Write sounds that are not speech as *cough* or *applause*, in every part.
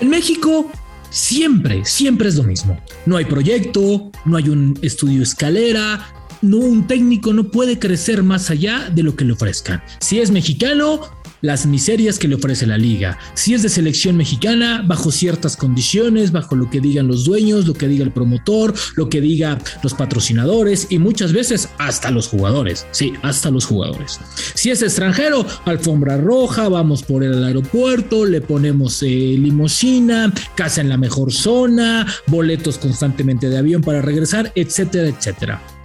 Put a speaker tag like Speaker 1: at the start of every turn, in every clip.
Speaker 1: En México siempre, siempre es lo mismo. No hay proyecto, no hay un estudio escalera, no, un técnico no puede crecer más allá de lo que le ofrezcan. Si es mexicano, las miserias que le ofrece la liga. Si es de selección mexicana, bajo ciertas condiciones, bajo lo que digan los dueños, lo que diga el promotor, lo que diga los patrocinadores y muchas veces hasta los jugadores. Sí, hasta los jugadores. Si es extranjero, alfombra roja, vamos por el aeropuerto, le ponemos eh, limosina, casa en la mejor zona, boletos constantemente de avión para regresar, etcétera, etcétera.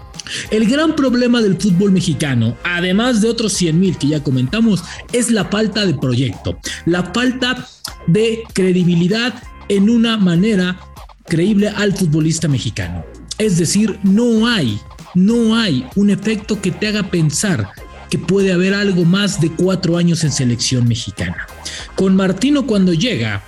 Speaker 1: El gran problema del fútbol mexicano, además de otros 100 mil que ya comentamos, es la falta de proyecto, la falta de credibilidad en una manera creíble al futbolista mexicano. Es decir, no hay, no hay un efecto que te haga pensar que puede haber algo más de cuatro años en selección mexicana. Con Martino cuando llega,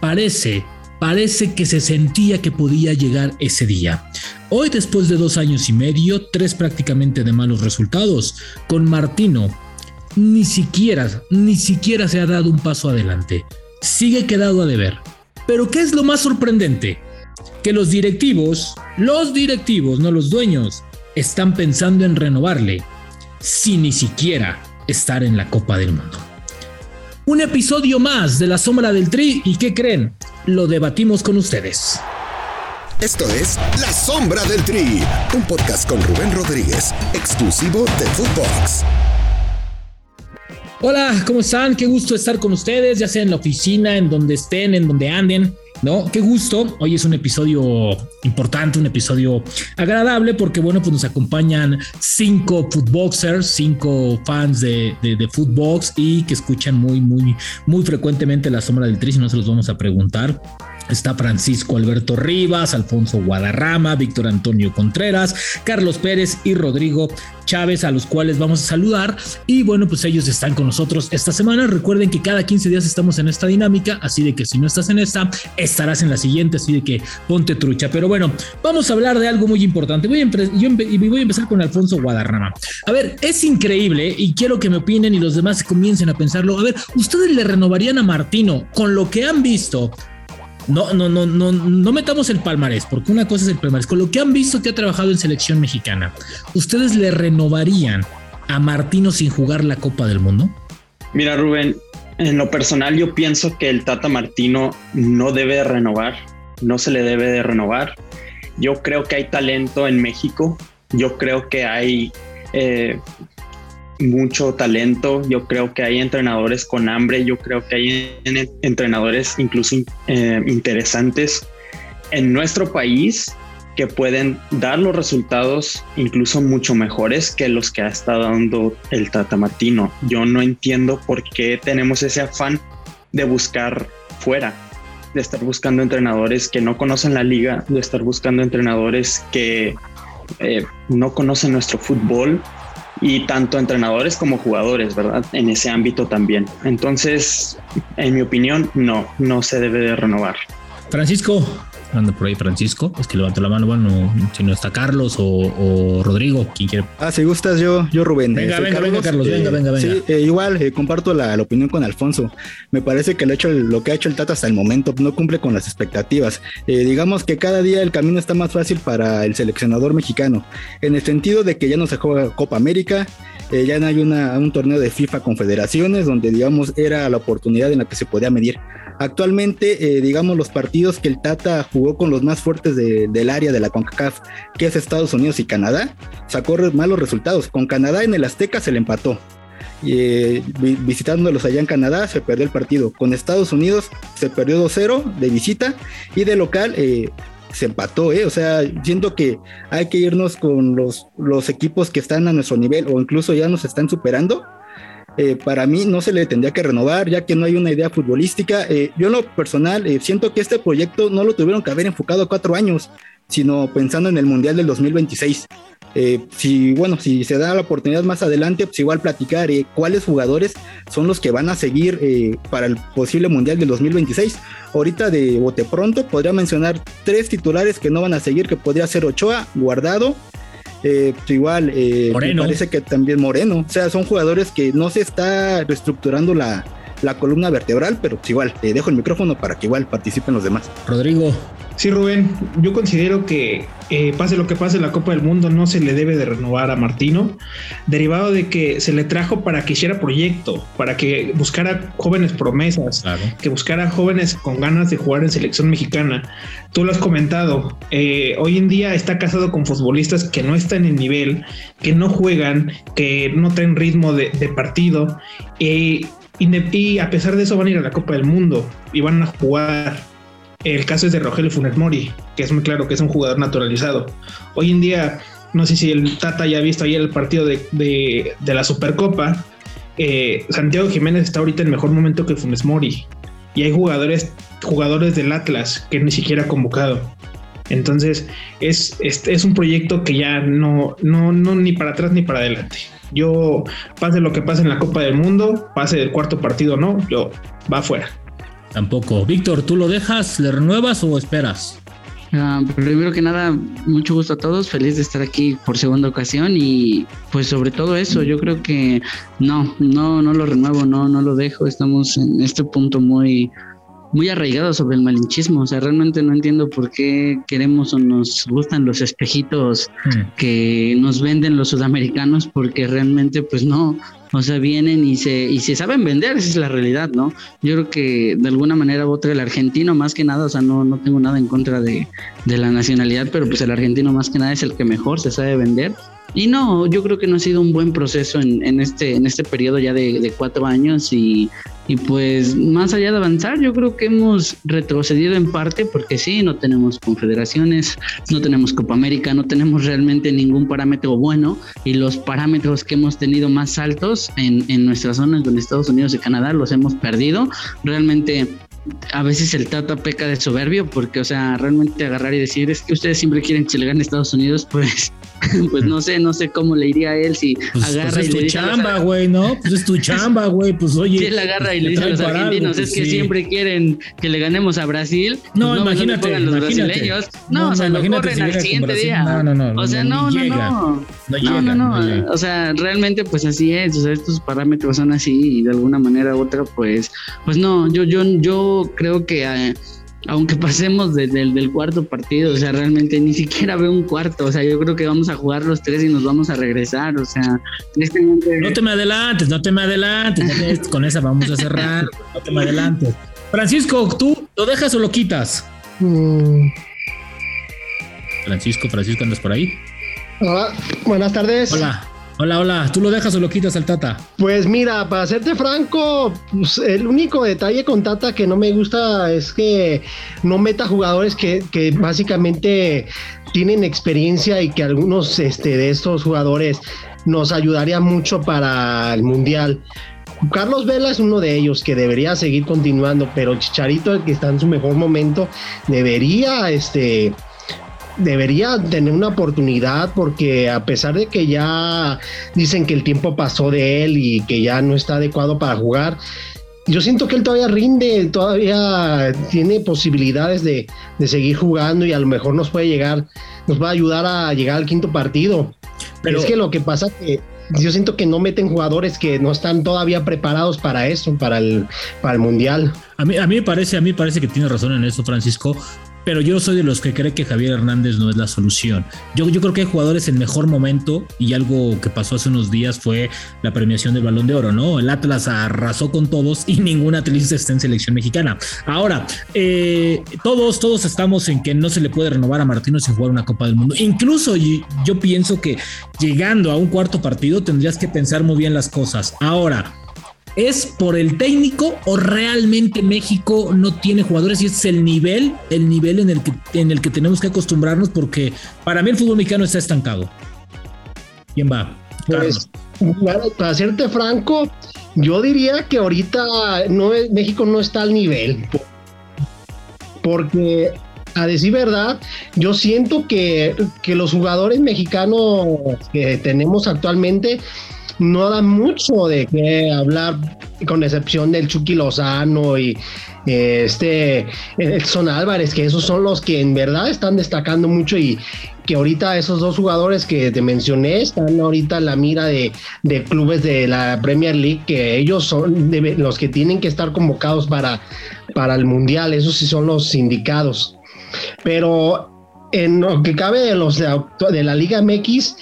Speaker 1: parece parece que se sentía que podía llegar ese día. Hoy, después de dos años y medio, tres prácticamente de malos resultados, con Martino, ni siquiera, ni siquiera se ha dado un paso adelante. Sigue quedado a deber. Pero ¿qué es lo más sorprendente? Que los directivos, los directivos, no los dueños, están pensando en renovarle, sin ni siquiera estar en la Copa del Mundo. Un episodio más de La Sombra del Tri y ¿qué creen? Lo debatimos con ustedes.
Speaker 2: Esto es La Sombra del Tri, un podcast con Rubén Rodríguez, exclusivo de Footbox.
Speaker 1: Hola, ¿cómo están? Qué gusto estar con ustedes, ya sea en la oficina, en donde estén, en donde anden. ¿no? Qué gusto. Hoy es un episodio importante, un episodio agradable, porque bueno, pues nos acompañan cinco footboxers, cinco fans de, de, footbox y que escuchan muy, muy, muy frecuentemente la sombra del tri, y no se los vamos a preguntar. Está Francisco Alberto Rivas, Alfonso Guadarrama, Víctor Antonio Contreras, Carlos Pérez y Rodrigo Chávez, a los cuales vamos a saludar. Y bueno, pues ellos están con nosotros esta semana. Recuerden que cada 15 días estamos en esta dinámica, así de que si no estás en esta, estarás en la siguiente, así de que ponte trucha. Pero bueno, vamos a hablar de algo muy importante. Voy a, voy a empezar con Alfonso Guadarrama. A ver, es increíble y quiero que me opinen y los demás comiencen a pensarlo. A ver, ¿ustedes le renovarían a Martino con lo que han visto? No, no, no, no, no metamos el palmarés, porque una cosa es el palmarés. Con lo que han visto que ha trabajado en selección mexicana, ¿ustedes le renovarían a Martino sin jugar la Copa del Mundo?
Speaker 3: Mira, Rubén, en lo personal yo pienso que el Tata Martino no debe renovar, no se le debe de renovar. Yo creo que hay talento en México, yo creo que hay eh, mucho talento. Yo creo que hay entrenadores con hambre, yo creo que hay entrenadores incluso eh, interesantes en nuestro país que pueden dar los resultados incluso mucho mejores que los que ha estado dando el Tata Martino. Yo no entiendo por qué tenemos ese afán de buscar fuera, de estar buscando entrenadores que no conocen la liga, de estar buscando entrenadores que eh, no conocen nuestro fútbol y tanto entrenadores como jugadores, ¿verdad? En ese ámbito también. Entonces, en mi opinión, no, no se debe de renovar.
Speaker 1: Francisco, anda por ahí Francisco, es que levanta la mano, bueno, si no está Carlos o, Rodrigo, quien quiere.
Speaker 4: Ah, si gustas yo, yo Rubén.
Speaker 1: Venga, este, venga, venga, Carlos, venga, venga, venga.
Speaker 4: Sí, eh, igual, eh, comparto la, opinión con Alfonso. Me parece que lo, hecho, lo que ha hecho el Tata hasta el momento no cumple con las expectativas. Eh, digamos que cada día el camino está más fácil para el seleccionador mexicano, en el sentido de que ya no se juega Copa América, ya no hay una, un torneo de FIFA Confederaciones, donde digamos era la oportunidad en la que se podía medir. Actualmente, eh, digamos, los partidos que el Tata jugó con los más fuertes del área de la CONCACAF, que es Estados Unidos y Canadá, sacó malos resultados. Con Canadá en el Azteca se le empató. Eh, visitándolos allá en Canadá se perdió el partido. Con Estados Unidos se perdió 2-0 de visita y de local eh, se empató. O sea, siento que hay que irnos con los equipos que están a nuestro nivel o incluso ya nos están superando eh, para mí no se le tendría que renovar ya que no hay una idea futbolística. Eh, yo en lo personal eh, siento que este proyecto no lo tuvieron que haber enfocado cuatro años, sino pensando en el Mundial del 2026. si bueno, si se da la oportunidad más adelante, pues igual platicar cuáles jugadores son los que van a seguir para el posible Mundial del 2026. Ahorita de bote pronto podría mencionar tres titulares que no van a seguir, que podría ser Ochoa, Guardado eh, pues igual, eh, me parece que también Moreno. O sea, son jugadores que no se está reestructurando la, la columna vertebral, pero pues igual, te dejo el micrófono para que igual participen los demás.
Speaker 1: Rodrigo.
Speaker 5: Sí, Rubén, yo considero que eh, pase lo que pase en la Copa del Mundo, no se le debe de renovar a Martino, derivado de que se le trajo para que hiciera proyecto, para que buscara jóvenes promesas, que buscara jóvenes con ganas de jugar en selección mexicana. Tú lo has comentado, eh, hoy en día está casado con futbolistas que no están en nivel, que no juegan, que no traen ritmo de, partido, eh, y a pesar de eso van a ir a la Copa del Mundo y van a jugar el caso es de Rogelio Funes Mori, que es muy claro que es un jugador naturalizado. Hoy en día, no sé si el Tata ya ha visto ayer el partido de, la Supercopa. Eh, Santiago Jiménez está ahorita en mejor momento que Funes Mori. Y hay jugadores, jugadores del Atlas que ni siquiera ha convocado. Entonces, es, es, un proyecto que ya no, no, no, ni para atrás ni para adelante. Yo, pase lo que pase en la Copa del Mundo, pase el cuarto partido no, yo va afuera.
Speaker 1: Tampoco. Víctor, ¿tú lo dejas, le renuevas o esperas?
Speaker 6: Ah, primero que nada, mucho gusto a todos, feliz de estar aquí por segunda ocasión y pues sobre todo eso, yo creo que no, no, no lo renuevo, no, no lo dejo, estamos en este punto muy, muy arraigados sobre el malinchismo, o sea, realmente no entiendo por qué queremos o nos gustan los espejitos hmm. que nos venden los sudamericanos, porque realmente pues no, o sea, vienen y se, y se saben vender, esa es la realidad, ¿no? Yo creo que de alguna manera u otra el argentino más que nada, o sea, no, no tengo nada en contra de, de la nacionalidad, pero pues el argentino más que nada es el que mejor se sabe vender y no, yo creo que no ha sido un buen proceso en, en este, en este periodo ya de, cuatro años y, y, pues más allá de avanzar, yo creo que hemos retrocedido en parte porque sí, no tenemos confederaciones, no tenemos Copa América, no tenemos realmente ningún parámetro bueno y los parámetros que hemos tenido más altos en, en nuestras zonas donde Estados Unidos y Canadá los hemos perdido. Realmente a veces el Tata peca de soberbio porque, o sea, realmente agarrar y decir es que ustedes siempre quieren que se le gane a Estados Unidos, pues, *laughs* pues no sé, no sé cómo le iría a él si
Speaker 1: pues, pues
Speaker 6: agarra
Speaker 1: y le dice. chamba, güey, ¿no? Pues es tu *laughs* chamba, güey, pues oye.
Speaker 6: Si él agarra y le dice a los argentinos, es que siempre quieren que le ganemos a Brasil.
Speaker 1: No, pues imagínate. No, los brasileños.
Speaker 6: No, o sea, lo corren al siguiente día. No, no, no. O sea, no, no, no. No, no, no. O sea, realmente, pues así es. O sea, estos parámetros son así y de alguna manera u otra, pues, pues no, yo, yo, yo creo que eh, aunque pasemos del cuarto partido, o sea, realmente ni siquiera veo un cuarto, o sea, yo creo que vamos a jugar los tres y nos vamos a regresar, o sea,
Speaker 1: este No te me adelantes, no te me adelantes, con esa vamos a cerrar, *laughs* no te me adelantes. Francisco, ¿tú lo dejas o lo quitas? Mm. Francisco, Francisco, ¿andas por ahí?
Speaker 7: Hola, buenas tardes.
Speaker 1: Hola. Hola, hola, ¿tú lo dejas o lo quitas al Tata?
Speaker 7: Pues mira, para serte franco, pues, el único detalle con Tata que no me gusta es que no meta jugadores que, básicamente tienen experiencia y que algunos este, de estos jugadores nos ayudarían mucho para el Mundial. Carlos Vela es uno de ellos que debería seguir continuando, pero Chicharito, que está en su mejor momento, debería este, debería tener una oportunidad porque a pesar de que ya dicen que el tiempo pasó de él y que ya no está adecuado para jugar, yo siento que él todavía rinde, todavía tiene posibilidades de, seguir jugando y a lo mejor nos puede llegar, nos va a ayudar a llegar al quinto partido. Pero es que lo que pasa que yo siento que no meten jugadores que no están todavía preparados para eso, para el, para el mundial.
Speaker 1: A mí, a mí me parece, a mí parece que tiene razón en eso, Francisco, pero yo soy de los que cree que Javier Hernández no es la solución. Yo, creo que hay jugadores en mejor momento y algo que pasó hace unos días fue la premiación del Balón de Oro, ¿no? El Atlas arrasó con todos y *laughs* ningún atleta está en selección mexicana. Ahora, eh, todos, todos estamos en que no se le puede renovar a Martino sin jugar una Copa del Mundo. Incluso yo pienso que llegando a un cuarto partido tendrías que pensar muy bien las cosas. Ahora, ¿Es por el técnico o realmente México no tiene jugadores y es el nivel, el nivel en el que, en el que tenemos que acostumbrarnos? Porque para mí el fútbol mexicano está estancado. ¿Quién va?
Speaker 7: Pues, para serte franco, yo diría que ahorita no, México no está al nivel. Porque a decir verdad, yo siento que, que los jugadores mexicanos que tenemos actualmente no da mucho de qué hablar, con excepción del Chucky Lozano y, este Edson Álvarez, que esos son los que en verdad están destacando mucho y que ahorita esos dos jugadores que te mencioné están ahorita en la mira de, clubes de la Premier League, que ellos son los que tienen que estar convocados para, para el Mundial, esos sí son los indicados. Pero en lo que cabe de los de, la Liga MX,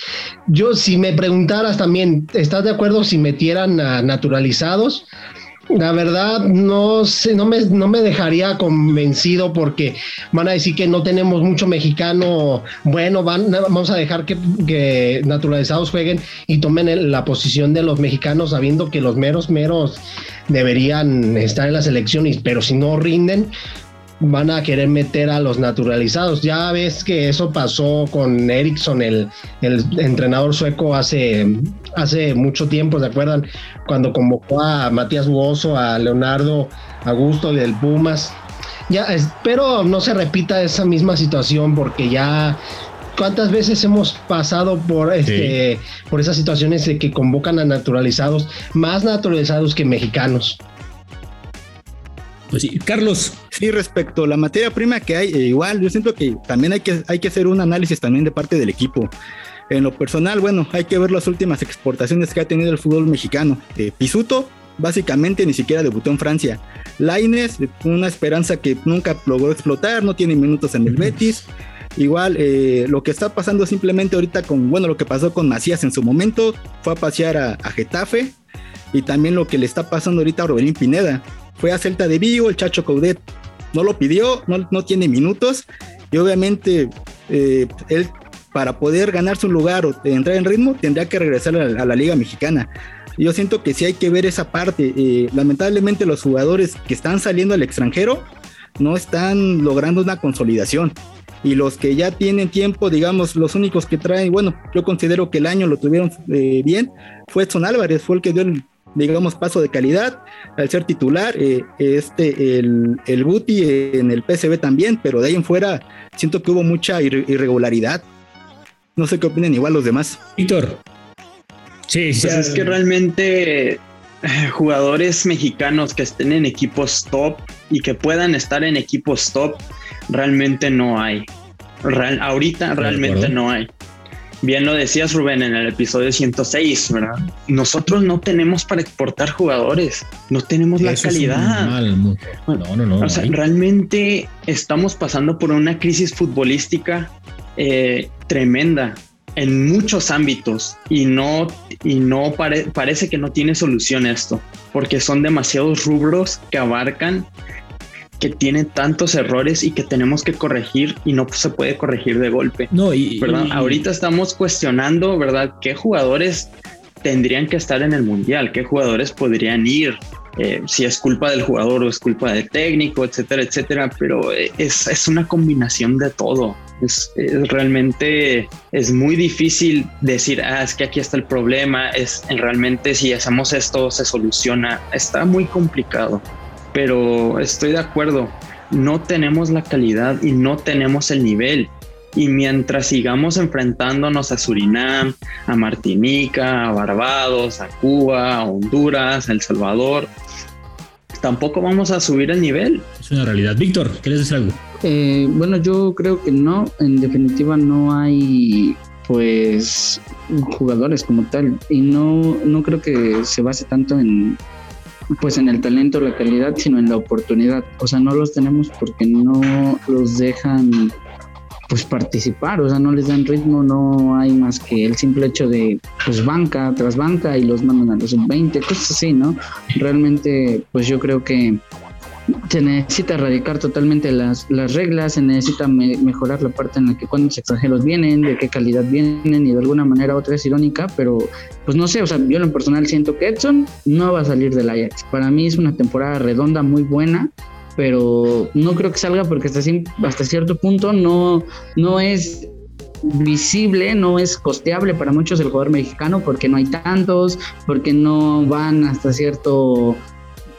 Speaker 7: yo si me preguntaras también, ¿estás de acuerdo si metieran a naturalizados? La verdad, no sé, no me, no me dejaría convencido porque van a decir que no tenemos mucho mexicano. Bueno, van, vamos a dejar que, que naturalizados jueguen y tomen la posición de los mexicanos, sabiendo que los meros, meros deberían estar en las elecciones, pero si no rinden, van a querer meter a los naturalizados. Ya ves que eso pasó con Ericsson, el, entrenador sueco, hace, hace mucho tiempo, ¿se acuerdan? Cuando convocó a Matías Buoso, a Leonardo Augusto del Pumas. Ya espero no se repita esa misma situación porque ya cuántas veces hemos pasado por este por esas situaciones de que convocan a naturalizados, más naturalizados que mexicanos.
Speaker 1: Pues sí, Carlos.
Speaker 4: Sí, respecto a la materia prima que hay, eh, igual yo siento que también hay que, hay que hacer un análisis también de parte del equipo. En lo personal, bueno, hay que ver las últimas exportaciones que ha tenido el fútbol mexicano. Eh, Pisuto, básicamente ni siquiera debutó en Francia. Laines, una esperanza que nunca logró explotar, no tiene minutos en el Betis. Igual, eh, lo que está pasando simplemente ahorita con, bueno, lo que pasó con Macías en su momento, fue a pasear a, a Getafe. Y también lo que le está pasando ahorita a Robelín Pineda fue a Celta de Vigo, el Chacho Coudet no lo pidió, no, no tiene minutos y obviamente eh, él para poder ganarse un lugar o entrar en ritmo tendría que regresar a, la Liga Mexicana. Yo siento que sí hay que ver esa parte. Eh, lamentablemente los jugadores que están saliendo al extranjero no están logrando una consolidación. Y los que ya tienen tiempo, digamos, los únicos que traen, bueno, yo considero que el año lo tuvieron eh, bien, fue Edson Álvarez, fue el que dio el digamos, paso de calidad al ser titular. Eh, este, el, el Guti en el PSV también, pero de ahí en fuera siento que hubo mucha irregularidad. No sé qué opinan igual los demás.
Speaker 1: Víctor.
Speaker 3: Sí, pues es que realmente eh, jugadores mexicanos que estén en equipos top y que puedan estar en equipos top, realmente no hay. Real, ahorita realmente no hay. Bien lo decías, Rubén, en el episodio 106, ¿verdad? Nosotros no tenemos para exportar jugadores, no tenemos la calidad. no, no, no. O sea, realmente estamos pasando por una crisis futbolística eh, tremenda en muchos ámbitos y no, y no parece que no tiene solución esto, porque son demasiados rubros que abarcan que tiene tantos errores y que tenemos que corregir y no se puede corregir de golpe. No, y, ¿verdad? Ahorita estamos cuestionando, ¿verdad? ¿Qué jugadores tendrían que estar en el mundial? ¿Qué jugadores podrían ir? Eh, si es culpa del jugador o es culpa del técnico, etcétera, etcétera, pero eh, es, es una combinación de todo. Es, realmente es muy difícil decir, ah, es que aquí está el problema, es realmente si hacemos esto se soluciona. Está muy complicado pero estoy de acuerdo, no tenemos la calidad y no tenemos el nivel. Y mientras sigamos enfrentándonos a Surinam, a Martinica, a Barbados, a Cuba, a Honduras, a El Salvador, tampoco vamos a subir el nivel.
Speaker 1: Es una realidad. Víctor, ¿quieres decir algo?
Speaker 6: Eh, bueno, yo creo que no. En definitiva, no hay pues jugadores como tal y no no creo que se base tanto en pues en el talento, la calidad, sino en la oportunidad. O sea, no los tenemos porque no los dejan pues participar, o sea, no les dan ritmo, no hay más que el simple hecho de pues banca tras banca y los mandan a los 20, cosas así, ¿no? Realmente pues yo creo que se necesita erradicar totalmente las, las reglas, se necesita mejorar la parte en la que cuántos extranjeros vienen, de qué calidad vienen y de alguna manera otra es irónica, pero pues no sé, o sea, yo en lo personal siento que Edson no va a salir del Ajax. Para mí es una temporada redonda muy buena, pero no creo que salga porque hasta, hasta cierto punto no, no es visible, no es costeable para muchos el jugador mexicano porque no hay tantos, porque no van hasta cierto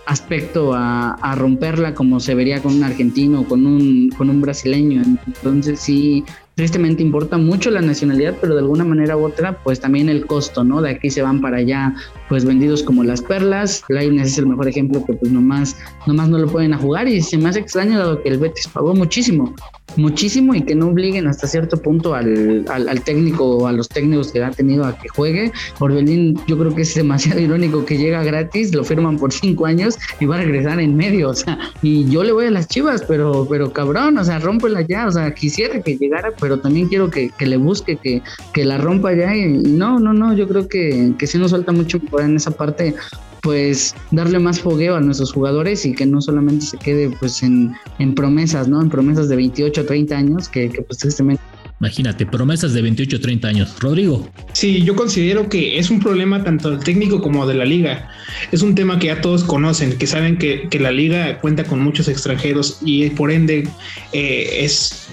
Speaker 6: aspecto a, a, romperla como se vería con un argentino o con un, con un brasileño. Entonces sí, tristemente importa mucho la nacionalidad, pero de alguna manera u otra, pues también el costo, ¿no? De aquí se van para allá, pues vendidos como las perlas. Lainez es el mejor ejemplo que pues nomás, nomás no lo pueden a jugar y se me hace extraño dado que el Betis pagó muchísimo, muchísimo y que no obliguen hasta cierto punto al, al, técnico o a los técnicos que ha tenido a que juegue. Orbelín yo creo que es demasiado *laughs* irónico que llega gratis, lo firman por cinco años y va a regresar en medio, o sea, y yo le voy a las chivas, pero, pero cabrón, o sea, rómpela ya, o sea, quisiera que llegara, pero también quiero que, que le busque, que, que, la rompa ya. Y, no, no, no, yo creo que, que sí nos falta mucho en esa parte pues darle más fogueo a nuestros jugadores y que no solamente se quede pues en, en promesas, ¿no? En promesas de 28 o 30 años que, que pues tristemente
Speaker 1: Imagínate, promesas de 28 o 30 años. Rodrigo.
Speaker 5: Sí, yo considero que es un problema tanto del técnico como de la liga. Es un tema que ya todos conocen, que saben que, que la liga cuenta con muchos extranjeros y por ende eh, es,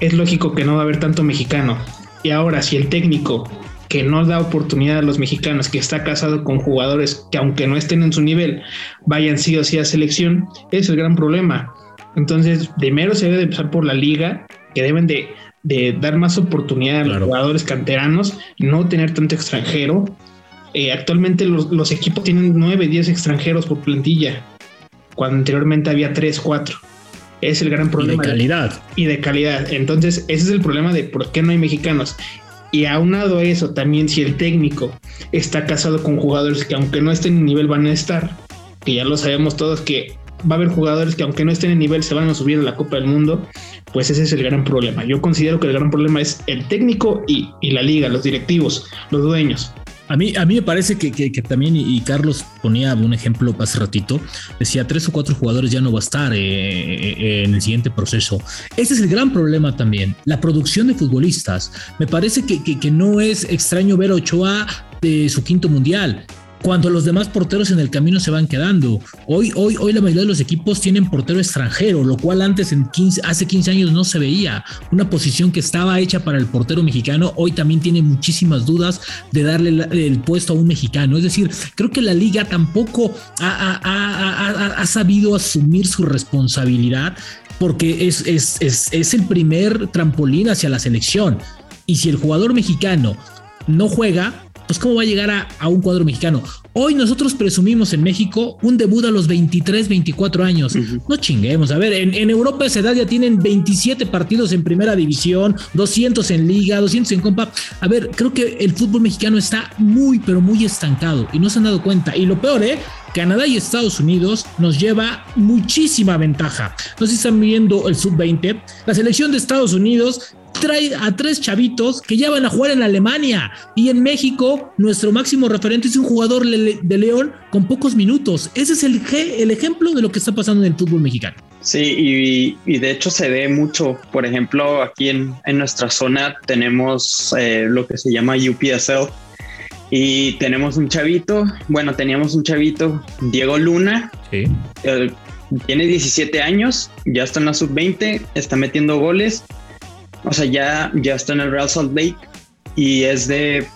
Speaker 5: es lógico que no va a haber tanto mexicano. Y ahora, si el técnico que no da oportunidad a los mexicanos, que está casado con jugadores que aunque no estén en su nivel, vayan sí o sí a selección, es el gran problema. Entonces, primero se debe empezar por la liga, que deben de, dar más oportunidad a los jugadores canteranos, no tener tanto extranjero. Eh, actualmente los, los, equipos tienen 9, 10 extranjeros por plantilla, cuando anteriormente había 3, 4 es el gran problema.
Speaker 1: Y de calidad.
Speaker 5: y de calidad. Entonces, ese es el problema de por qué no hay mexicanos. Y aunado a eso, también si el técnico está casado con jugadores que aunque no estén en nivel van a estar, que ya lo sabemos todos que va a haber jugadores que aunque no estén en nivel se van a subir a la Copa del Mundo, pues ese es el gran problema. Yo considero que el gran problema es el técnico y, y la liga, los directivos, los dueños.
Speaker 1: A mí, a mí me parece que, también, y Carlos ponía un ejemplo hace ratito, decía tres o cuatro jugadores ya no va a estar eh, eh, en el siguiente proceso. Ese es el gran problema también, la producción de futbolistas. Me parece que, que no es extraño ver a Ochoa de su quinto mundial cuando los demás porteros en el camino se van quedando. Hoy, hoy, hoy la mayoría de los equipos tienen portero extranjero, lo cual antes en 15, hace 15 años no se veía. Una posición que estaba hecha para el portero mexicano, hoy también tiene muchísimas dudas de darle el, puesto a un mexicano. Es decir, creo que la liga tampoco ha, sabido asumir su responsabilidad porque es, el primer trampolín hacia la selección. Y si el jugador mexicano no juega, pues cómo va a llegar a, un cuadro mexicano. Hoy nosotros presumimos en México un debut a los 23, 24 años. No chinguemos. A ver, en, Europa esa edad ya tienen 27 partidos en primera división, 200 en liga, 200 en compa. A ver, creo que el fútbol mexicano está muy, pero muy estancado y no se han dado cuenta. Y lo peor, ¿eh? Canadá y Estados Unidos nos lleva muchísima ventaja. No sé si están viendo el sub-20. La selección de Estados Unidos trae a tres chavitos que ya van a jugar en Alemania. Y en México, nuestro máximo referente es un jugador de León con pocos minutos. Ese es el, el ejemplo de lo que está pasando en el fútbol mexicano.
Speaker 3: Sí, y, de hecho se ve mucho. Por ejemplo, aquí en, nuestra zona tenemos eh, lo que se llama UPSL. Y tenemos un chavito, bueno, teníamos un chavito, Diego Luna. Sí. tiene 17 años, ya está en la sub-20, está metiendo goles o sea, ya, ya está en el Real Salt Lake y es de,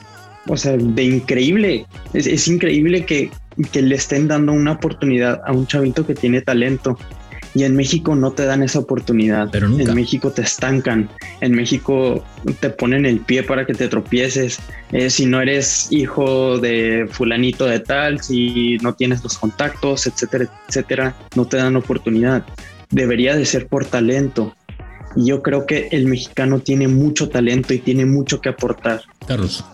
Speaker 3: o sea, de increíble. Es, increíble que, que, le estén dando una oportunidad a un chavito que tiene talento. Y en México no te dan esa oportunidad. Pero En México te estancan. En México te ponen el pie para que te tropieces. Eh, si no eres hijo de fulanito de tal, si no tienes los contactos, etcétera, etcétera, no te dan oportunidad. Debería de ser por talento y yo creo que el mexicano tiene mucho talento y tiene mucho que aportar.
Speaker 1: Carlos.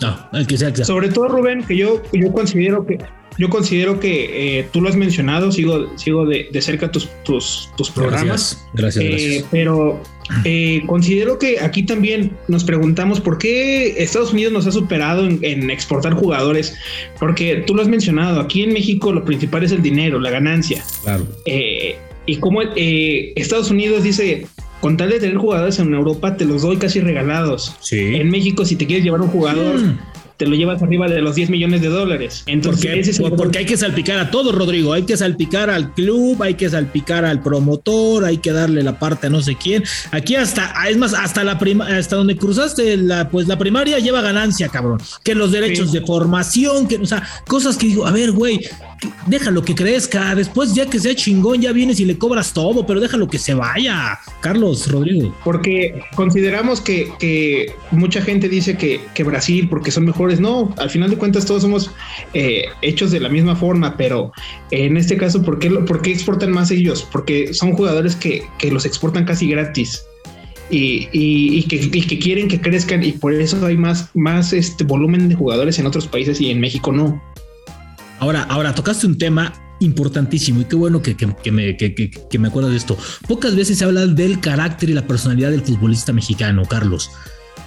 Speaker 5: No, el que sea, Sobre todo Rubén, que yo, yo considero que yo considero que eh, tú lo has mencionado, sigo, sigo de, cerca tus, tus, tus programas.
Speaker 1: Gracias, gracias.
Speaker 5: Eh, pero eh, considero que aquí también nos preguntamos por qué Estados Unidos nos ha superado en, en, exportar jugadores, porque tú lo has mencionado, aquí en México lo principal es el dinero, la ganancia.
Speaker 1: Claro.
Speaker 5: y como Estados Unidos dice, con tal de tener jugadores en Europa, te los doy casi regalados.
Speaker 1: Sí.
Speaker 5: En México, si te quieres llevar un jugador, mm. te lo llevas arriba de los 10 millones de dólares.
Speaker 1: Entonces, porque, porque hay que salpicar a todo, Rodrigo. Hay que salpicar al club, hay que salpicar al promotor, hay que darle la parte a no sé quién. Aquí hasta, es más, hasta la prima, hasta donde cruzaste la, pues la primaria lleva ganancia, cabrón. Que los derechos de formación, que, o sea, cosas que digo, a ver, güey, déjalo que crezca, después ya que sea chingón ya vienes y le cobras todo, pero déjalo que se vaya. Carlos Rodrigo.
Speaker 5: Porque consideramos que, mucha gente dice que, Brasil, porque son mejores, no, al final de cuentas todos somos eh, hechos de la misma forma, pero en este caso, ¿por qué, por qué exportan más ellos? Porque son jugadores que, los exportan casi gratis. Y, y, que, y, que, quieren que crezcan y por eso hay más, más este volumen de jugadores en otros países y en México no.
Speaker 1: Ahora, ahora tocaste un tema importantísimo y qué bueno que, me, que, me acuerdo de esto. Pocas veces se habla del carácter y la personalidad del futbolista mexicano, Carlos.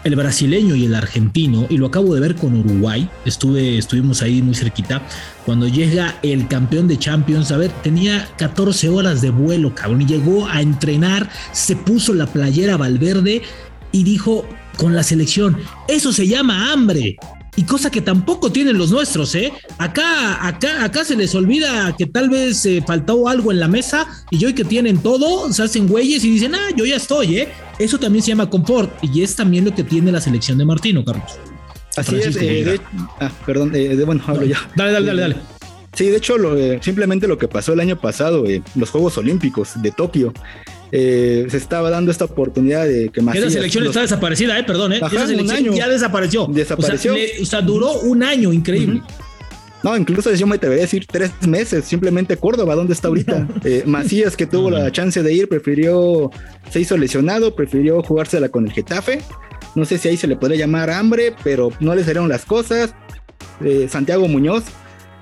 Speaker 1: El brasileño y el argentino, y lo acabo de ver con Uruguay, estuve, estuvimos ahí muy cerquita, cuando llega el campeón de Champions, a ver, tenía 14 horas de vuelo, cabrón, y llegó a entrenar, se puso la playera Valverde y dijo con la selección, eso se llama hambre, y cosa que tampoco tienen los nuestros, ¿eh? Acá, acá, acá se les olvida que tal vez eh, faltó algo en la mesa y hoy que tienen todo, se hacen güeyes y dicen, ah, yo ya estoy, ¿eh? Eso también se llama confort y es también lo que tiene la selección de Martino, Carlos.
Speaker 4: Así es, eh, ah, perdón, eh, bueno, hablo ya.
Speaker 1: Dale, dale, dale, dale.
Speaker 4: Sí, de hecho, lo, simplemente lo que pasó el año pasado, los Juegos Olímpicos de Tokio, eh, se estaba dando esta oportunidad de que
Speaker 1: más. Esa selección está desaparecida, eh, perdón, eh. Esa selección ya desapareció.
Speaker 4: Desapareció.
Speaker 1: O sea, duró un año, increíble.
Speaker 4: No, incluso yo me te voy a decir tres meses, simplemente Córdoba, ¿dónde está ahorita? *laughs* Eh, Macías, que tuvo la chance de ir, prefirió, se hizo lesionado, prefirió jugársela con el Getafe. No sé si ahí se le podría llamar hambre, pero no le salieron las cosas. Eh, Santiago Muñoz,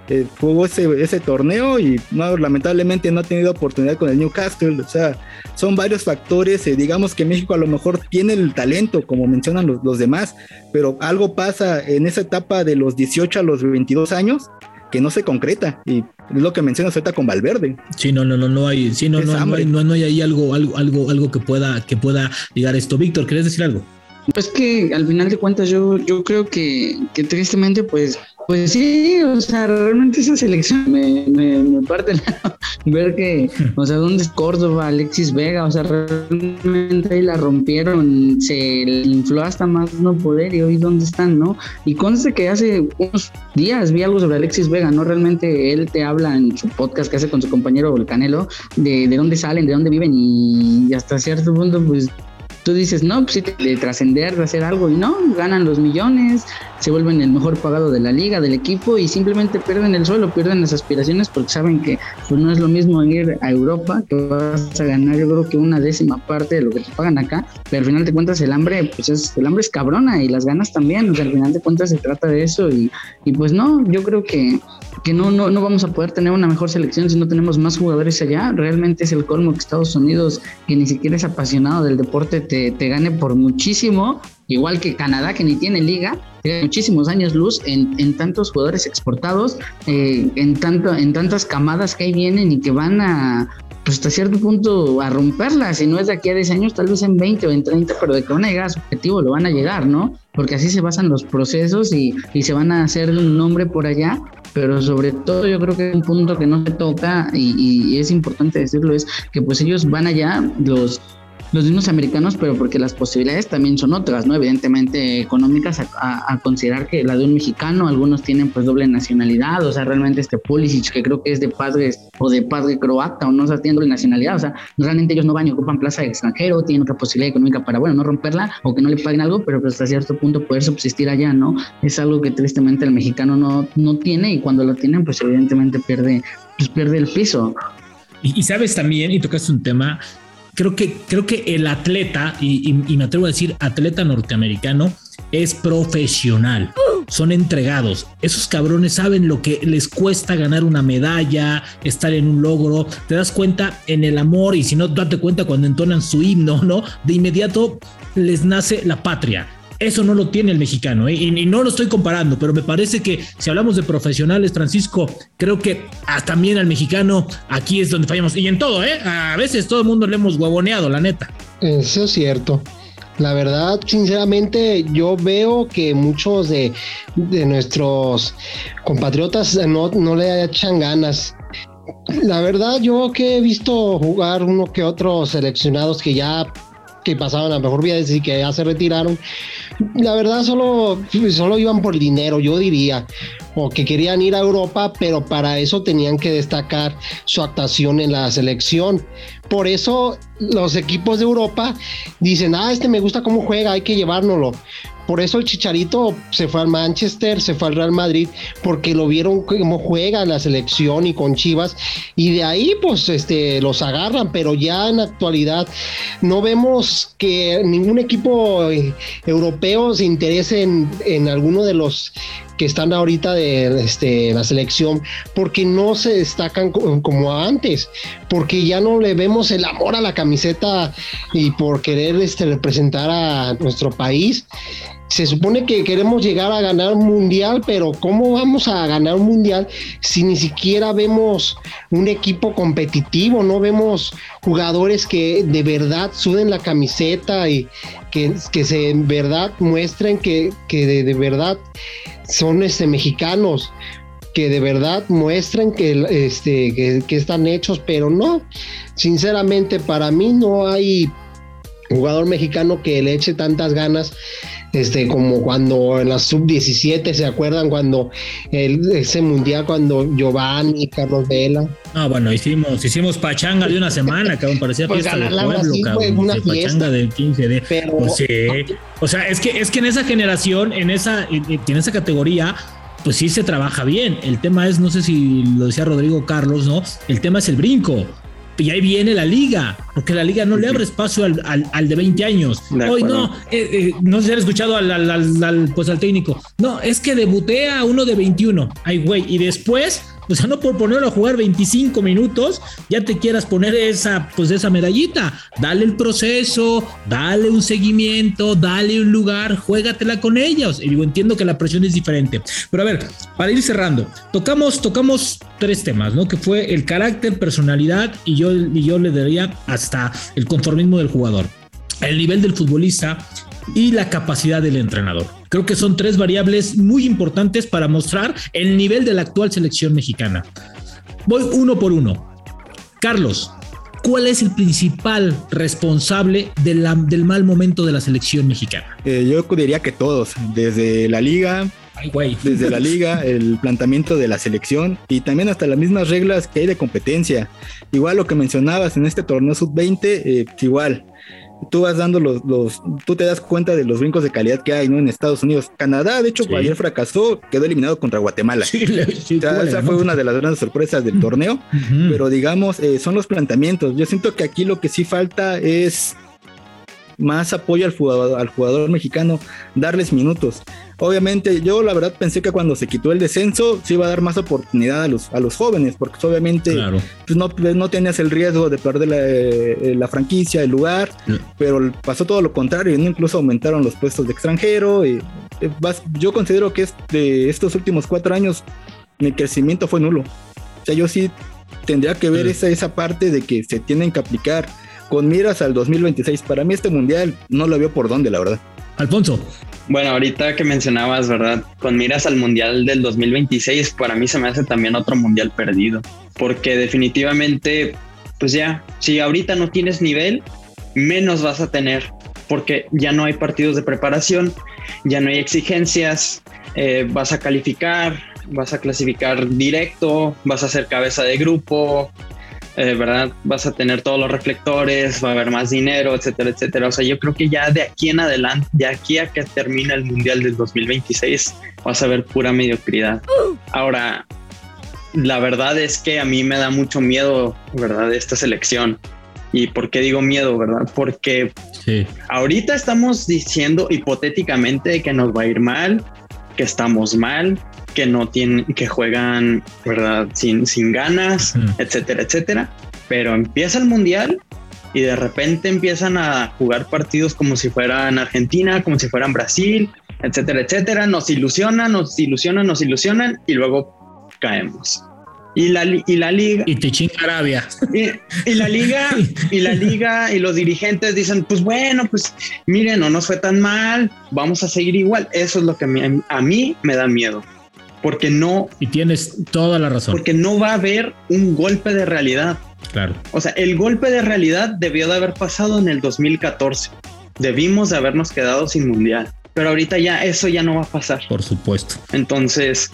Speaker 4: eh, jugó ese, ese, torneo y no, lamentablemente no ha tenido oportunidad con el Newcastle. O sea, son varios factores. Eh, digamos que México a lo mejor tiene el talento, como mencionan los, los, demás, pero algo pasa en esa etapa de los 18 a los 22 años que no se concreta y es lo que mencionas ahorita con Valverde.
Speaker 1: Sí, no, no, no, no hay, sí, no, no, no, hay, no, no hay ahí algo, algo, algo, algo que pueda, que pueda llegar a esto. Víctor, ¿querés decir algo?
Speaker 6: Pues que al final de cuentas yo, yo creo que, que tristemente pues pues sí, o sea, realmente esa selección me, me, parte la, *laughs* ver que, o sea, ¿dónde es Córdoba, Alexis Vega? O sea, realmente ahí la rompieron, se infló hasta más no poder y hoy dónde están, ¿no? Y conste que hace unos días vi algo sobre Alexis Vega, ¿no? Realmente él te habla en su podcast que hace con su compañero El Canelo de, de dónde salen, de dónde viven y hasta cierto punto, pues tú dices, no, pues sí, de trascender, de hacer algo, y no, ganan los millones, se vuelven el mejor pagado de la liga, del equipo, y simplemente pierden el suelo, pierden las aspiraciones porque saben que pues, no es lo mismo ir a Europa, que vas a ganar yo creo que una décima parte de lo que te pagan acá, pero al final de cuentas el hambre, pues es, el hambre es cabrona y las ganas también, o sea, al final de cuentas se trata de eso, y, y pues no, yo creo que que no, no, no vamos a poder tener una mejor selección si no tenemos más jugadores allá. Realmente es el colmo que Estados Unidos, que ni siquiera es apasionado del deporte, te, te gane por muchísimo, igual que Canadá, que ni tiene liga, tiene muchísimos años luz en, en tantos jugadores exportados, eh, en, tanto, en tantas camadas que ahí vienen y que van a, pues hasta cierto punto a romperla, si no es de aquí a 10 años, tal vez en 20 o en 30, pero de que van a llegar a su objetivo lo van a llegar, ¿no? Porque así se basan los procesos y, y se van a hacer un nombre por allá pero sobre todo yo creo que un punto que no se toca y, y, es importante decirlo es que pues ellos van allá, los los mismos americanos, pero porque las posibilidades también son otras, ¿no? Evidentemente económicas a, considerar que la de un mexicano, algunos tienen pues doble nacionalidad, o sea, realmente este Pulisic, que creo que es de padres o de padre croata o no, o sea, tiene doble nacionalidad, o sea, realmente ellos no van y ocupan plaza de extranjero, tienen otra posibilidad económica para, bueno, no romperla o que no le paguen algo, pero pues hasta cierto punto poder subsistir allá, ¿no? Es algo que tristemente el mexicano no, no tiene y cuando lo tienen, pues evidentemente pierde, pues pierde el piso.
Speaker 1: Y, y, sabes también, y tocaste un tema creo que, creo que el atleta, y, me atrevo a decir atleta norteamericano, es profesional. Son entregados. Esos cabrones saben lo que les cuesta ganar una medalla, estar en un logro. Te das cuenta en el amor y si no, date cuenta cuando entonan su himno, ¿no? De inmediato les nace la patria. Eso no lo tiene el mexicano, ¿eh? y, no lo estoy comparando, pero me parece que si hablamos de profesionales, Francisco, creo que también al mexicano aquí es donde fallamos. Y en todo, ¿eh? A veces todo el mundo le hemos huevoneado, la neta.
Speaker 7: Eso es cierto. La verdad, sinceramente, yo veo que muchos de, de nuestros compatriotas no, no le echan ganas. La verdad, yo que he visto jugar uno que otros seleccionados que ya que pasaban la mejor vida y que ya se retiraron. La verdad solo, solo iban por dinero, yo diría, o que querían ir a Europa, pero para eso tenían que destacar su actuación en la selección. Por eso los equipos de Europa dicen, ah, este me gusta cómo juega, hay que llevárnoslo. Por eso el Chicharito se fue al Manchester, se fue al Real Madrid, porque lo vieron cómo juega la selección y con Chivas, y de ahí pues este, los agarran, pero ya en la actualidad no vemos que ningún equipo eh, europeo se interese en, en alguno de los que están ahorita de este, la selección, porque no se destacan como antes, porque ya no le vemos el amor a la camiseta y por querer este, representar a nuestro país se supone que queremos llegar a ganar un mundial, pero ¿cómo vamos a ganar un mundial si ni siquiera vemos un equipo competitivo? No vemos jugadores que de verdad suden la camiseta y que, que se en verdad muestren que, que de, verdad son este, mexicanos que de verdad muestren que, este, que, que, están hechos, pero no, sinceramente para mí no hay jugador mexicano que le eche tantas ganas este, como cuando en la sub-17, ¿se acuerdan cuando el, ese mundial, cuando Giovanni, Carlos Vela?
Speaker 1: Ah, bueno, hicimos, hicimos pachanga de una semana, cabrón, parecía *laughs* pues fiesta de pueblo, cabrón. Una pachanga del 15 de. Pero, pues sí. O sea, es que, es que en esa generación, en esa, en esa categoría, pues sí se trabaja bien. El tema es, no sé si lo decía Rodrigo Carlos, ¿no? El tema es el brinco. Y ahí viene la liga, porque la liga no le abre espacio al, de 20 años. Hoy no, eh, eh, no sé si han escuchado al, pues al técnico. No, es que debutea uno de 21. Ay, güey, y después o sea, no por ponerlo a jugar 25 minutos, ya te quieras poner esa, pues esa medallita. Dale el proceso, dale un seguimiento, dale un lugar, juégatela con ellos. Y digo, entiendo que la presión es diferente. Pero a ver, para ir cerrando, tocamos, tocamos tres temas, ¿no? Que fue el carácter, personalidad y yo, y yo le daría hasta el conformismo del jugador. El nivel del futbolista y la capacidad del entrenador. Creo que son tres variables muy importantes para mostrar el nivel de la actual selección mexicana. Voy uno por uno. Carlos, ¿cuál es el principal responsable del mal momento de la selección mexicana?
Speaker 4: Eh, yo diría que todos, desde la liga, desde la liga, *laughs* el planteamiento de la selección y también hasta las mismas reglas que hay de competencia. Igual lo que mencionabas en este torneo sub-20, eh, igual tú vas dando los, los, tú te das cuenta de los brincos de calidad que hay, ¿no? En Estados Unidos. Canadá, de hecho, ayer fracasó, quedó eliminado contra Guatemala. Sí, esa fue una de las grandes sorpresas del torneo, pero digamos, eh, son los planteamientos. Yo siento que aquí lo que sí falta es más apoyo al jugador, al jugador mexicano, darles minutos. Obviamente, yo la verdad pensé que cuando se quitó el descenso se iba a dar más oportunidad a los, a los jóvenes, porque obviamente pues, no, no tenías el riesgo de perder la, eh, la franquicia, el lugar, pero pasó todo lo contrario, incluso aumentaron los puestos de extranjero. Y, eh, yo considero que de estos últimos cuatro años mi crecimiento fue nulo. O sea, yo sí tendría que ver esa, esa parte de que se tienen que aplicar con miras al 2026. Para mí este mundial no lo veo por dónde, la verdad.
Speaker 1: Alfonso.
Speaker 3: Bueno, ahorita que mencionabas, ¿verdad? Con miras al mundial del 2026, para mí se me hace también otro mundial perdido. Porque definitivamente, pues ya, si ahorita no tienes nivel, menos vas a tener. Porque ya no hay partidos de preparación, ya no hay exigencias, eh, vas a calificar, vas a clasificar directo, vas a ser cabeza de grupo, eh, ¿verdad? Vas a tener todos los reflectores, va a haber más dinero, etcétera, etcétera. O sea, yo creo que ya de aquí en adelante, de aquí a que termine el Mundial del 2026, vas a ver pura mediocridad. Ahora, la verdad es que a mí me da mucho miedo, ¿verdad? Esta selección. ¿Y por qué digo miedo, verdad? Porque ahorita estamos diciendo hipotéticamente que nos va a ir mal, que estamos mal, que no tienen, que juegan, ¿verdad? Sin, sin ganas, etcétera, etcétera. Pero empieza el mundial y de repente empiezan a jugar partidos como si fueran Argentina, como si fueran Brasil, etcétera, etcétera. Nos ilusionan, nos ilusionan, nos ilusionan y luego caemos. Y la, y la liga.
Speaker 1: Y te chinga Arabia.
Speaker 3: Y, la liga, y la liga y los dirigentes dicen: Pues bueno, pues miren, no nos fue tan mal, vamos a seguir igual. Eso es lo que a mí me da miedo porque no...
Speaker 1: Y tienes toda la razón.
Speaker 3: Porque no va a haber un golpe de realidad.
Speaker 1: Claro.
Speaker 3: O sea, el golpe de realidad debió de haber pasado en el 2014. Debimos de habernos quedado sin mundial. Pero ahorita ya eso ya no va a pasar.
Speaker 1: Por supuesto.
Speaker 3: Entonces,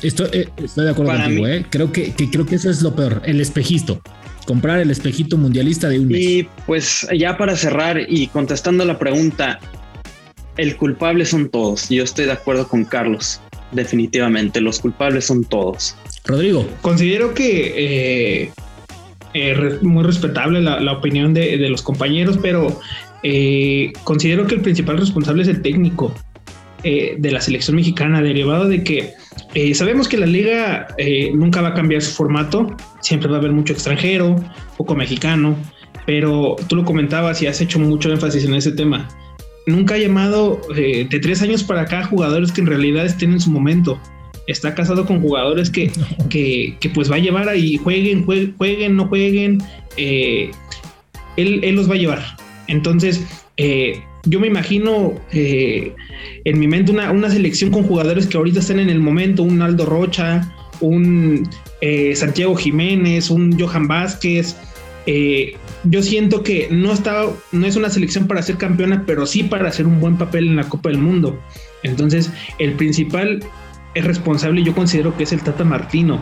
Speaker 1: estoy, eh, estoy de acuerdo contigo, ¿eh? Creo que, que, creo que eso es lo peor, el espejito. Comprar el espejito mundialista de un mes.
Speaker 3: Y pues ya para cerrar y contestando la pregunta, el culpable son todos. Yo estoy de acuerdo con Carlos. Definitivamente, los culpables son todos.
Speaker 1: Rodrigo.
Speaker 5: Considero que eh, eh, muy respetable la, la opinión de, de, los compañeros, pero eh, considero que el principal responsable es el técnico eh, de la selección mexicana, derivado de que eh, sabemos que la liga eh, nunca va a cambiar su formato, siempre va a haber mucho extranjero, poco mexicano, pero tú lo comentabas y has hecho mucho énfasis en ese tema. Nunca ha llamado eh, de tres años para acá jugadores que en realidad estén en su momento. Está casado con jugadores que, *laughs* que, que pues va a llevar ahí, jueguen, jueguen, jueguen no jueguen, eh, él, él los va a llevar. Entonces, eh, yo me imagino eh, en mi mente una, una, selección con jugadores que ahorita están en el momento, un Aldo Rocha, un eh, Santiago Jiménez, un Johan Vázquez. Eh, yo siento que no está, no es una selección para ser campeona, pero sí para hacer un buen papel en la Copa del Mundo. Entonces, el principal es responsable, yo considero que es el Tata Martino.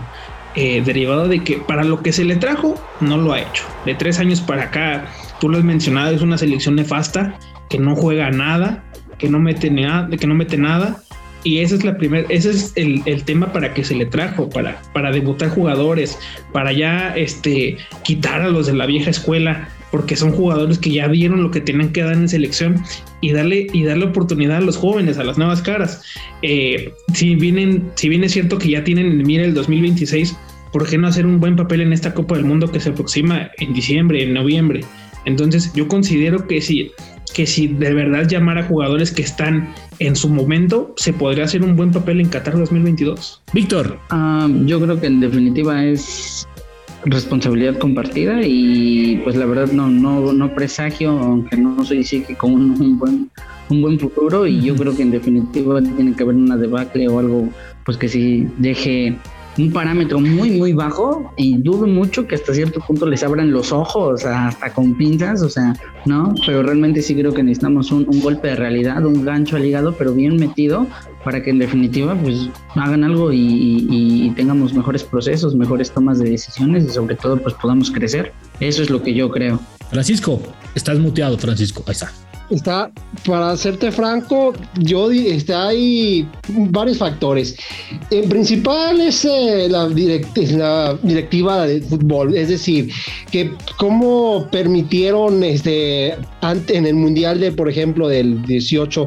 Speaker 5: Eh, derivado de que para lo que se le trajo, no lo ha hecho. De tres años para acá, tú lo has mencionado, es una selección nefasta que no juega nada, que no mete nada, que no mete nada. Y ese es la primera, ese es el, el, tema para que se le trajo, para, para debutar jugadores, para ya este, quitar a los de la vieja escuela, porque son jugadores que ya vieron lo que tenían que dar en selección y darle, y darle oportunidad a los jóvenes, a las nuevas caras. Eh, si, vienen, si bien es cierto que ya tienen en mira el 2026, ¿por qué no hacer un buen papel en esta Copa del Mundo que se aproxima en diciembre, en noviembre? Entonces yo considero que si, que si de verdad llamar a jugadores que están en su momento, se podría hacer un buen papel en Qatar 2022.
Speaker 1: Víctor.
Speaker 6: Um, yo creo que en definitiva es responsabilidad compartida y pues la verdad no, no, no presagio, aunque no soy psíquico, un, un buen un buen futuro y yo creo que en definitiva tiene que haber una debacle o algo pues que sí deje un parámetro muy muy bajo y dudo mucho que hasta cierto punto les abran los ojos hasta con pinzas, o sea, no, pero realmente sí creo que necesitamos un, un golpe de realidad, un gancho al hígado, pero bien metido para que en definitiva pues hagan algo y, y, y, tengamos mejores procesos, mejores tomas de decisiones y sobre todo pues podamos crecer. Eso es lo que yo creo.
Speaker 1: Francisco, estás muteado, Francisco. Ahí está.
Speaker 7: Está, para serte franco, yo está, hay varios factores. En principal es eh, la, la, directiva de fútbol, es decir, que cómo permitieron este, ante, en el Mundial de, por ejemplo, del 18,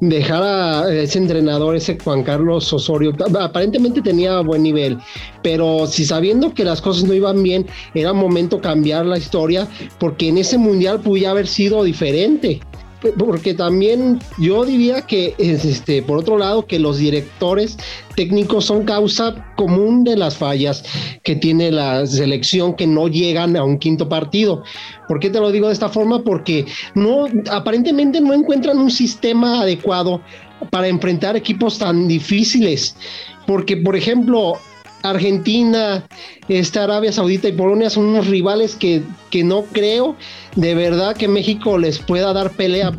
Speaker 7: dejar a ese entrenador, ese Juan Carlos Osorio, aparentemente tenía buen nivel, pero si sabiendo que las cosas no iban bien, era momento cambiar la historia, porque en ese mundial podía haber sido diferente porque también yo diría que es este por otro lado que los directores técnicos son causa común de las fallas que tiene la selección que no llegan a un quinto partido. ¿Por qué te lo digo de esta forma? Porque no aparentemente no encuentran un sistema adecuado para enfrentar equipos tan difíciles. Porque por ejemplo, Argentina, esta Arabia Saudita y Polonia son unos rivales que, que no creo de verdad que México les pueda dar pelea.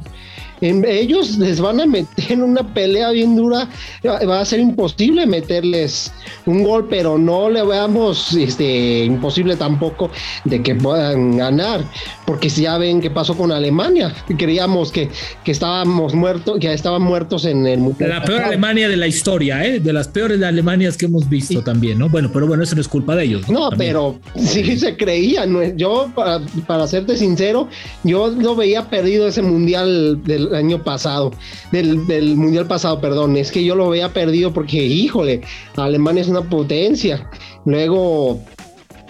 Speaker 7: Ellos les van a meter en una pelea bien dura. Va a ser imposible meterles un gol, pero no le veamos este, imposible tampoco de que puedan ganar. Porque si ya ven qué pasó con Alemania, creíamos que, que estábamos muertos, que estaban muertos en el.
Speaker 1: La peor Alemania de la historia, ¿eh? de las peores Alemanias que hemos visto sí. también, ¿no? Bueno, pero bueno, eso no es culpa de ellos.
Speaker 7: No, también. pero sí se creía. ¿no? Yo, para, para serte sincero, yo lo veía perdido ese mundial del año pasado, del, del, mundial pasado, perdón, es que yo lo veía perdido porque, híjole, Alemania es una potencia. Luego,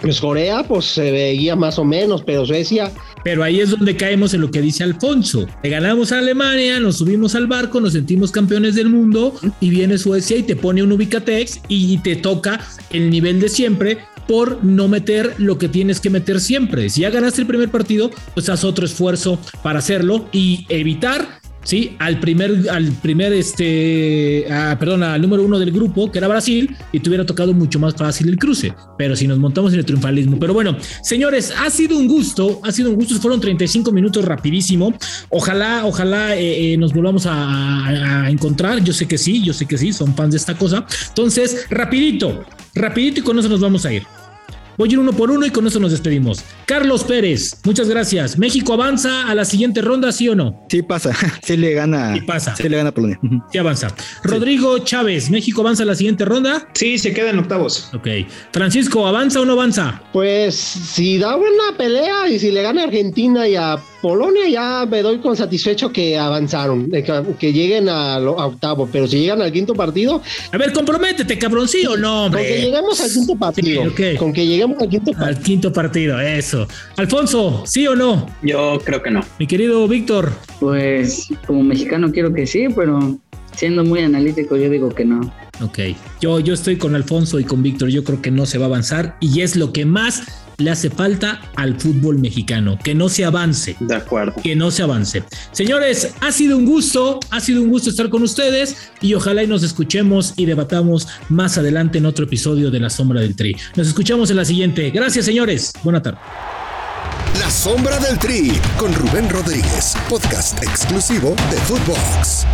Speaker 7: pues Corea, pues se veía más o menos, pero Suecia.
Speaker 1: Pero ahí es donde caemos en lo que dice Alfonso. Le ganamos a Alemania, nos subimos al barco, nos sentimos campeones del mundo y viene Suecia y te pone un Ubicatex y te toca el nivel de siempre por no meter lo que tienes que meter siempre. Si ya ganaste el primer partido, pues haz otro esfuerzo para hacerlo y evitar sí, al primer, al primer, este, perdón, al número uno del grupo, que era Brasil, y te hubiera tocado mucho más fácil el cruce. Pero si nos montamos en el triunfalismo. Pero bueno, señores, ha sido un gusto, ha sido un gusto. Fueron 35 minutos rapidísimo. Ojalá, ojalá eh, eh, nos volvamos a, a encontrar. Yo sé que sí, yo sé que sí, son fans de esta cosa. Entonces, rapidito, rapidito y con eso nos vamos a ir. Voy a ir uno por uno y con eso nos despedimos. Carlos Pérez, muchas gracias. ¿México avanza a la siguiente ronda, sí o no?
Speaker 4: Sí pasa, *laughs* sí le gana.
Speaker 1: Sí pasa.
Speaker 4: Sí le gana Polonia.
Speaker 1: Sí avanza. Rodrigo Chávez, ¿México avanza a la siguiente ronda?
Speaker 5: Sí, se queda en octavos.
Speaker 1: Ok. Francisco, ¿avanza o no avanza?
Speaker 7: Pues si da buena pelea y si le gana a Argentina y a Polonia ya me doy con satisfecho que avanzaron, que, lleguen a, octavo, pero si llegan al quinto partido.
Speaker 1: A ver, comprométete, cabrón, sí o no, hombre.
Speaker 7: Con que lleguemos al quinto partido. Con que lleguemos al quinto
Speaker 1: partido. Al quinto partido, eso. Alfonso, ¿sí o no?
Speaker 3: Yo creo que no.
Speaker 1: Mi querido Víctor.
Speaker 6: Pues como mexicano quiero que sí, pero siendo muy analítico yo digo que no.
Speaker 1: Ok, yo, yo estoy con Alfonso y con Víctor, yo creo que no se va a avanzar y es lo que más le hace falta al fútbol mexicano, que no se avance.
Speaker 3: De acuerdo.
Speaker 1: Que no se avance. Señores, ha sido un gusto, ha sido un gusto estar con ustedes y ojalá y nos escuchemos y debatamos más adelante en otro episodio de La Sombra del Tri. Nos escuchamos en la siguiente. Gracias, señores. Buena tarde.
Speaker 2: La Sombra del Tri con Rubén Rodríguez, podcast exclusivo de Footbox.